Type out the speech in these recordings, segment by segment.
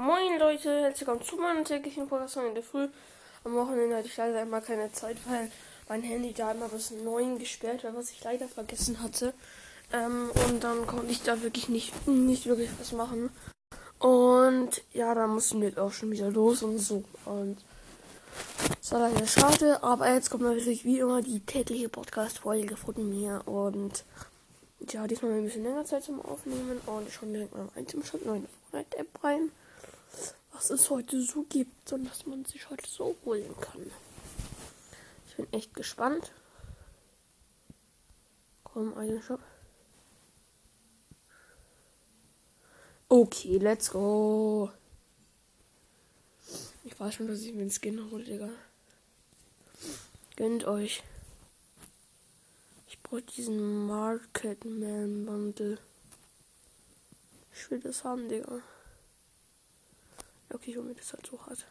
Moin Leute, herzlich willkommen zu meiner täglichen Podcast in der Früh. Am Wochenende hatte ich leider immer keine Zeit, weil mein Handy da immer bis 9 gesperrt war, was ich leider vergessen hatte. Ähm, und dann konnte ich da wirklich nicht, nicht wirklich was machen. Und ja, dann mussten wir auch schon wieder los und so. Und es war leider schade, aber jetzt kommt natürlich wie immer die tägliche Podcast-Folge von mir. Und ja, diesmal ein bisschen länger Zeit zum Aufnehmen. Und ich schaue direkt mal rein zum Shop, neue Fortnite-App rein es heute so gibt und was man sich heute so holen kann. Ich bin echt gespannt. Komm, einen. Okay, let's go. Ich weiß schon, dass ich mir einen Skin hole, Digga. Gönnt euch. Ich brauche diesen Marketman Bundle. Ich will das haben, Digga. Okay, ich hole mir das halt so hart.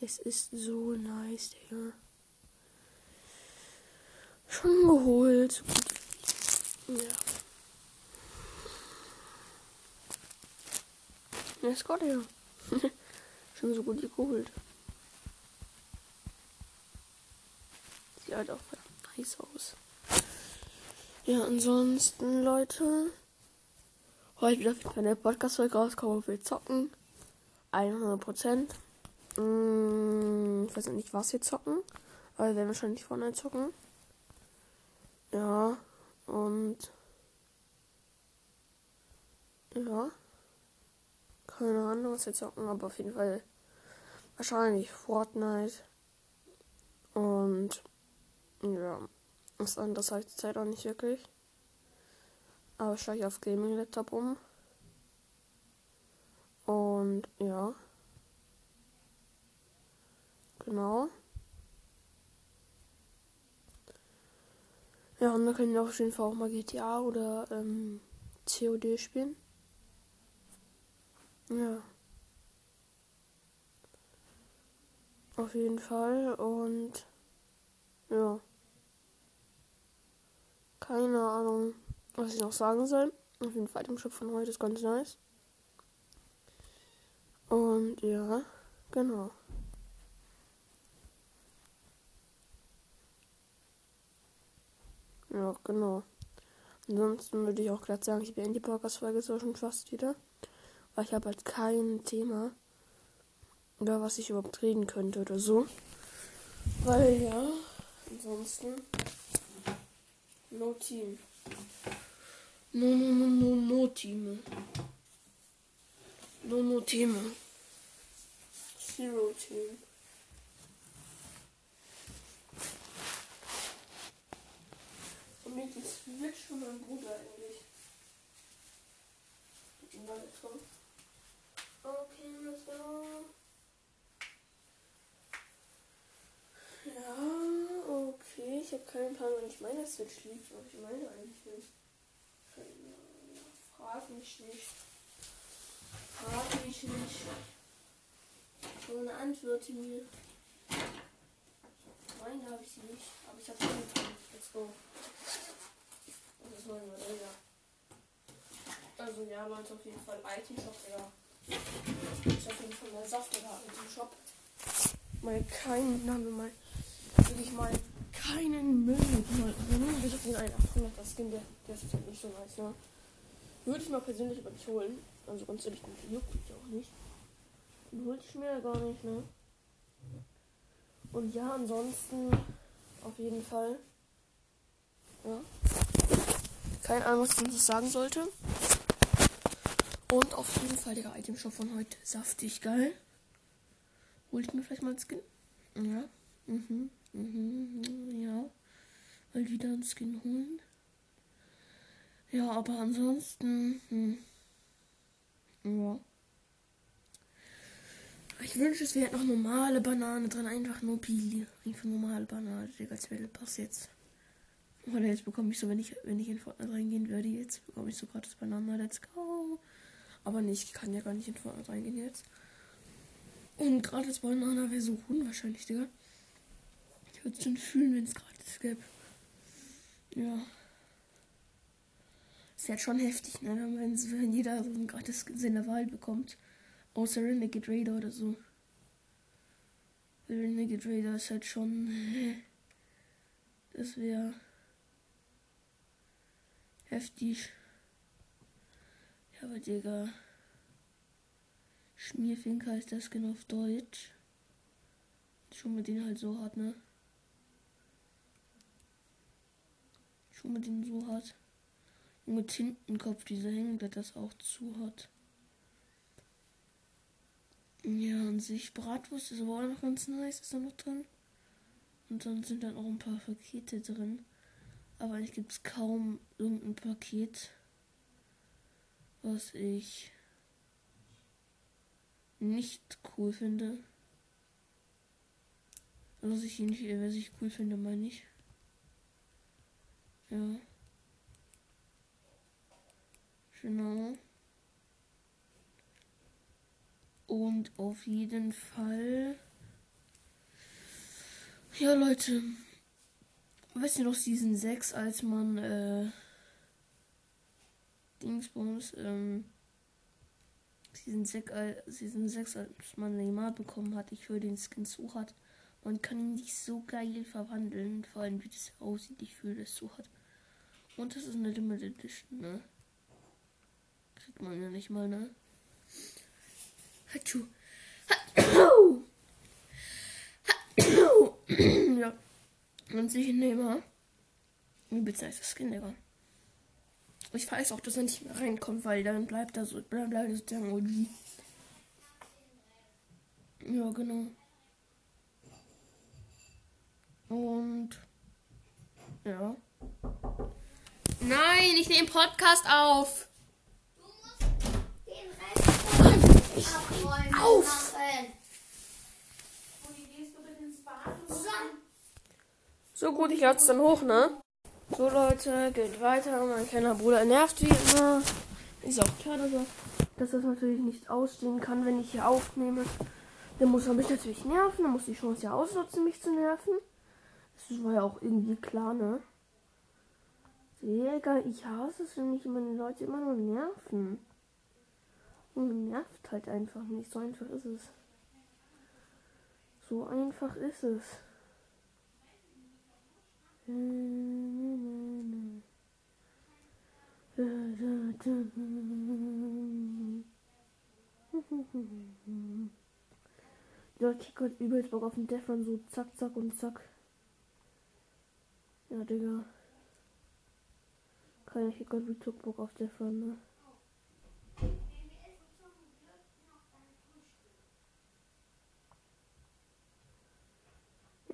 Es ist so nice, Digga. Schon geholt. Ja. Ja, ist Gott, ja. Schon so gut geholt. Sieht halt auch nice aus. Ja, ansonsten, Leute. Heute wieder eine Podcast-Folge rauskommen und wir zocken. 100 Prozent. Mm, ich weiß nicht, was wir zocken. Aber wir werden wahrscheinlich vorne zocken. Ja. Und. Ja. Keine Ahnung, was wir zocken, aber auf jeden Fall wahrscheinlich Fortnite. Und. Ja. Das andere sage ich zurzeit auch nicht wirklich. Aber ich steige auf Gaming Laptop um. Und ja. Genau. Ja, und dann können wir auf jeden Fall auch mal GTA oder ähm, COD spielen. Ja. Auf jeden Fall und ja. Keine Ahnung was ich noch sagen soll. Auf jeden Fall, dem Shop von heute ist ganz nice. Und ja, genau. Ja, genau. Ansonsten würde ich auch gerade sagen, ich beende die Podcast-Folge so schon fast wieder. Weil ich habe halt kein Thema, über was ich überhaupt reden könnte oder so. Weil ja, ansonsten no Team. No, no, no, no, no, Team. No, no, Team. Zero Team. Und mit die Switch von meinem Bruder eigentlich. Okay, let's go. Ja, okay. Ich habe keinen Plan, wann ich meine Switch liegt, aber ich meine eigentlich nicht. Frag mich nicht. Frag mich nicht. So eine Antwort mir. Nein, habe ich sie nicht. Aber ich habe sie getan. Let's go. Das ist mein Modell, Also ja, Leute, auf jeden Fall IT-Shop, ja. Ich auf jeden Fall mal Saft oder IT-Shop. Mal keinen, wir mal wirklich mal keinen Müll mal. Bis auf den einen 800er Skin, der, der ist halt nicht so nice, ne? Würde ich mal persönlich aber nicht holen. Also ganz ehrlich, mich juckt ich auch nicht. Den holte ich mir ja gar nicht, ne? Und ja, ansonsten auf jeden Fall. Ja. Keine Ahnung, was ich noch sagen sollte. Und auf jeden Fall der Item-Shop von heute saftig geil. Hol ich mir vielleicht mal ein Skin? Ja. Mhm. Mhm. Ja. Mal wieder ein Skin holen. Ja, aber ansonsten. Hm. Ja. Ich wünsche, es wäre noch normale Banane drin. Einfach nur Pili. Einfach normale Banane. Digga, als Battle Pass jetzt. Oder jetzt bekomme ich so, wenn ich, wenn ich in Fortnite reingehen würde, jetzt bekomme ich so gratis Banane. Let's go. Aber nicht, ich kann ja gar nicht in Fortnite reingehen jetzt. Und gratis Banane wäre so unwahrscheinlich, Digga. Ich würde es schon fühlen, wenn es gratis gäbe. Ja. Ist halt schon heftig, ne? Wenn, wenn jeder so ein gratis Skin der Wahl bekommt. Außer Renegade Raider oder so. Renegade Raider ist halt schon. Das wäre heftig. Ja, aber Digga. Schmierfinker ist das genau auf Deutsch. Schon mit denen halt so hat, ne? Schon mit denen so hat. Mit Tintenkopf, diese Hängen, das auch zu hat. Ja, an sich Bratwurst ist aber auch noch ganz nice, ist da noch drin. Und dann sind dann auch ein paar Pakete drin. Aber eigentlich gibt es kaum irgendein Paket, was ich nicht cool finde. Was ich nicht, was ich cool finde, meine ich. Ja. Genau. Und auf jeden Fall. Ja, Leute. Weißt du noch Season 6, als man äh, Dingsbums, ähm, Season 6, äh, Season 6, als man Neymar bekommen hat, ich höre den Skin so hat. Man kann ihn nicht so geil verwandeln, vor allem wie das aussieht, ich fühle das so hat. Und das ist eine Limited Edition, ne? Kriegt man ja nicht mal, ne? Hatschu. ja. Und sich. Wie bezeichnet das Skin, Digga? Ich weiß auch, dass er nicht mehr reinkommt, weil dann bleibt er so, bleibt er sozusagen OG. Ja, genau. Und ja. Nein, ich nehme Podcast auf. Du musst den Rest abräumen. Auf. So gut, ich lade es dann hoch, ne? So Leute, geht weiter. Mein kleiner Bruder nervt wie immer. Ist auch klar, dass, er, dass das natürlich nicht ausstehen kann, wenn ich hier aufnehme. Der muss er mich natürlich nerven. Dann muss die Chance ja ausnutzen, mich zu nerven. Das war ja auch irgendwie klar, ne? Digga, ich hasse es, wenn mich meine Leute immer nur nerven. Und nervt halt einfach nicht. So einfach ist es. So einfach ist es. Ja, Kiko hat übelst Bock auf den Defron, so zack, zack und zack. Ja, Digga. Keine Kiko hat wirklich Bock auf Defron, ne?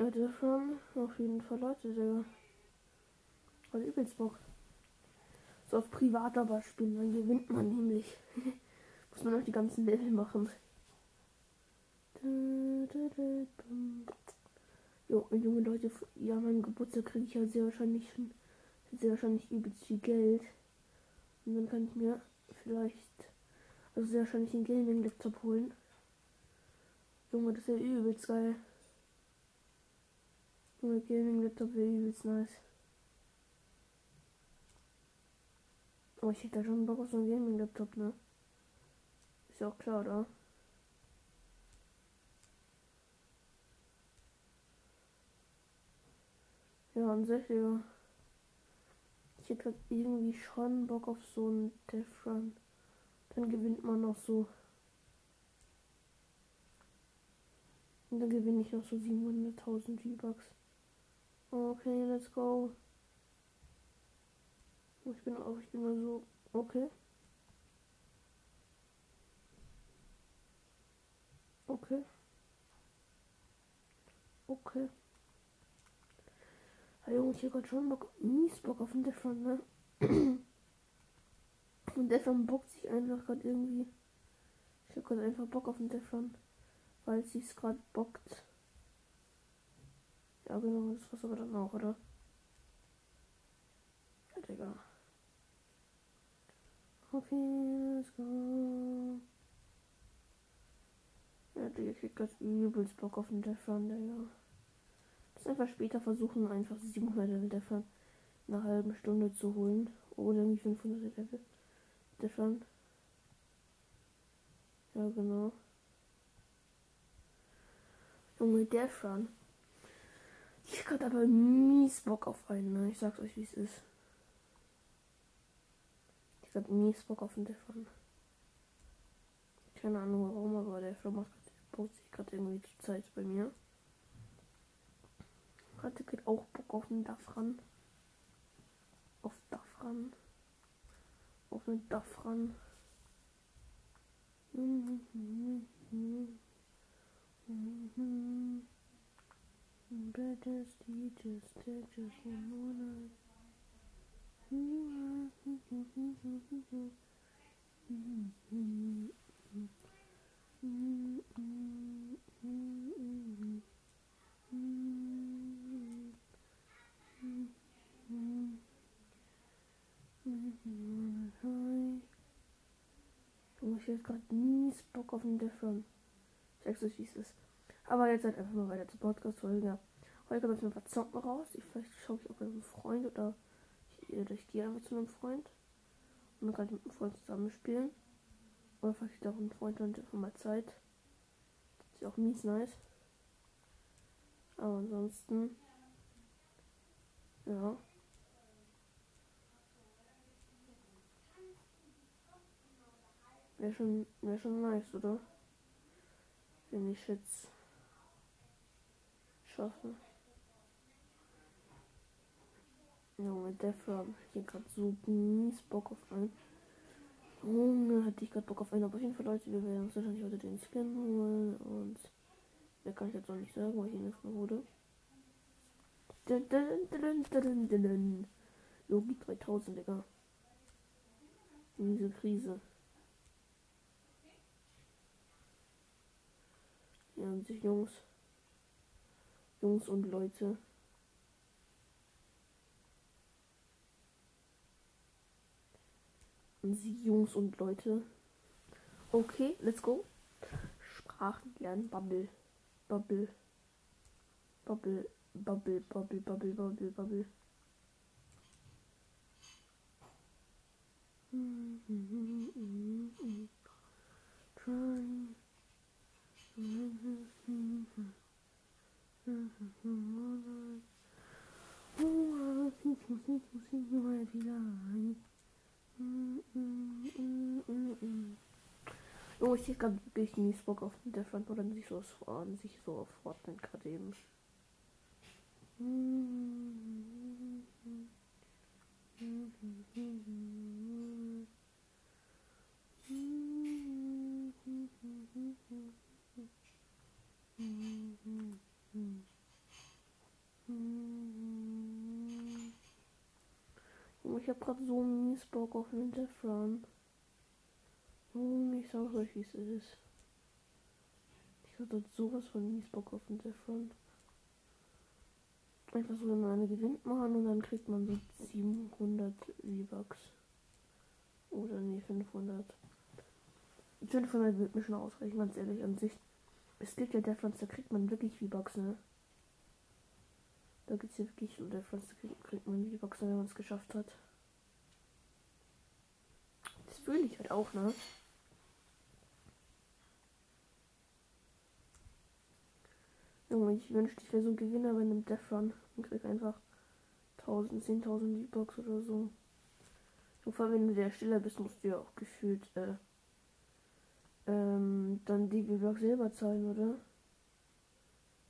Ja, Defron, auf jeden Fall, Leute, Digga. Hat übelst Bock. So auf privat aber spielen, dann gewinnt man nämlich. Muss man auch die ganzen Level machen. Jo, junge Leute, ja, meinen Geburtstag kriege ich ja sehr wahrscheinlich schon, sehr wahrscheinlich übelst viel Geld. Und dann kann ich mir vielleicht, also sehr wahrscheinlich einen Gaming-Laptop holen. Junge, das ist ja übelst geil. Junge, Gaming-Laptop wäre übelst nice. Oh, ich hätte da schon Bock auf so einen Gaming-Laptop, ne? Ist ja auch klar, oder? Ja, an sich, ja. Ich hätte irgendwie schon Bock auf so einen Death Run. Dann gewinnt man noch so. Und dann gewinne ich noch so 700.000 V-Bucks. Okay, let's go. Ich bin auch, ich bin mal so, okay. Okay. Okay. Hey Junge, ich hab grad schon Bock, mies Bock auf den Defron, ne? Und Defron bockt sich einfach gerade irgendwie. Ich hab gerade einfach Bock auf den Defron. Weil es sich gerade bockt. Ja genau, das war's aber dann auch, oder? Ja, Digga. Okay, let's go. Ja, Digga, ich krieg grad übelst Bock auf den Defron, Digga einfach später versuchen, einfach 700 Level davon eine halbe Stunde zu holen. Oder irgendwie 500 Level. Defran. Ja, genau. Junge, Defran. Ich hatte aber mies Bock auf einen, ne? Ich sag's euch, wie es ist. Ich hab mies Bock auf einen Defran. Keine Ahnung warum, aber der Film macht sich gerade irgendwie zur Zeit bei mir. Hatte geht auch Bock auf einen Dafran. Auf Dafran. Auf einen Dafran. Better teachers, teachers, one Ich habe gerade mies Bock auf einen Different. Ich sag's euch, wie es. Aber jetzt halt einfach mal weiter zur Podcast-Folge. Heute kommt jetzt ein paar Zocken raus. Ich, vielleicht schaue ich auch bei einem Freund oder ich, oder ich gehe einfach zu einem Freund. Und dann kann ich mit einem Freund zusammen spielen. Oder vielleicht auch einen Freund und einfach mal Zeit. Ist ja auch mies nice. Aber ansonsten. Ja. Wäre schon, wär schon nice, oder? Wenn ich jetzt schaffe. Junge, Defra, ich hab grad so mies Bock auf einen. Junge, hatte ich gerade Bock auf einen. Aber auf jeden Fall, Leute, wir werden uns wahrscheinlich heute den Skin holen. Und mehr kann ich jetzt auch nicht sagen, weil ich ihn erstmal wurde. Logi 3000, Digga. Diese Krise. Ja, und sich Jungs. Jungs und Leute. Und sie Jungs und Leute. Okay, let's go. Sprachen lernen, Bubble. Bubble. Bubble. Bubble, Bubble, Bubble, Bubble, Bubble. Trying. Oh, ich sehe gerade wirklich nie Bock auf den Defront oder sich so an sich so auf Fortnite gerade eben. Ich habe gerade so mies Bock auf einen Run. Oh, ich sag euch, wie es ist. Ich hatte sowas von mies Bock auf Death Run. Einfach so eine gewinnt machen und dann kriegt man so 700 V-Bucks. Oder nee, 500. 500 wird mir schon ausreichen, ganz ehrlich an sich. Es gibt ja Deathlands, da kriegt man wirklich V-Bucks, ne? Da gibt es ja wirklich so Deathlands, da kriegt man V-Bucks, wenn man es geschafft hat. Das fühle ich halt auch, ne? Junge, ich wünschte, ich wäre so ein Gewinner bei einem Death Run und krieg einfach 1000, 10.000 V-Bucks oder so. Und vor allem, wenn du der Stiller bist, musst du ja auch gefühlt, äh, ähm, dann die V-Bucks selber zahlen, oder?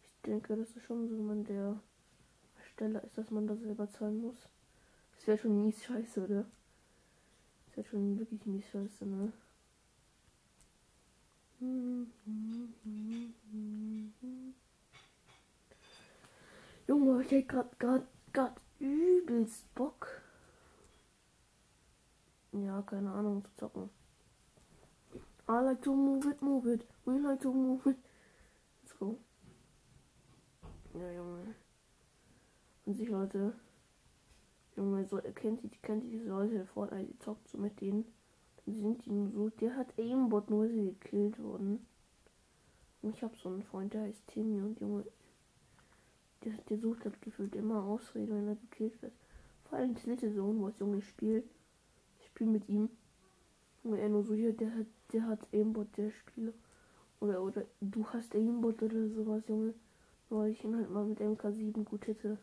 Ich denke, das ist schon so, wenn man der Stelle ist, dass man da selber zahlen muss. Das wäre schon mies scheiße, oder? Das wäre schon wirklich mies scheiße, ne? Junge, ich hätte grad, grad, grad übelst Bock. Ja, keine Ahnung, zu zocken. I like to move it, move it. We like to move it. Let's go. Ja, Junge. Und sich Leute. Junge, so erkennt die, kennt diese Leute Fortnite, die zockt so mit denen. Dann sind die nur so. Der hat Aimbot, nur sie gekillt wurden. Und ich habe so einen Freund, der heißt Timmy und Junge. Der, sucht halt gefühlt immer Ausrede, wenn er gekillt wird. Vor ein netter Sohn, was Junge spielt. Ich spiele mit ihm. Und er nur so hier, der hat, der hat Aimbot, der Spieler. Oder, oder du hast Aimbot oder sowas, Junge. Weil ich ihn halt mal mit MK7 gut hätte.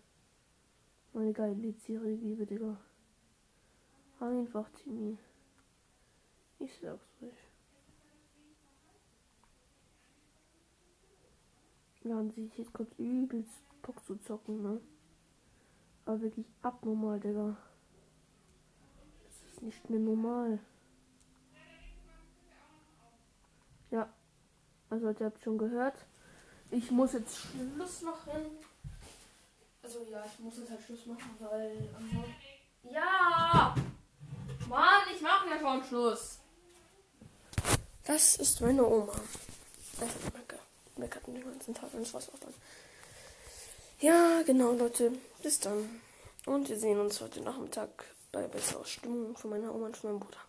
Meine geile Serie gebe, Digga. Einfach Timmy. Ich sag's euch. Ja, an sich jetzt kommt übelst Bock zu zocken, ne? Aber wirklich abnormal, Digga. Das ist nicht mehr normal. Ja. Also ihr habt schon gehört. Ich muss jetzt Schluss machen. Also ja, ich muss jetzt halt Schluss machen, weil. Ja! Mann, ich mache ja schon Schluss. Das ist meine Oma. Also Mecke. Meckert den ganzen Tag und was auch dann. Ja, genau, Leute. Bis dann. Und wir sehen uns heute Nachmittag bei besserer Stimmung von meiner Oma und von meinem Bruder.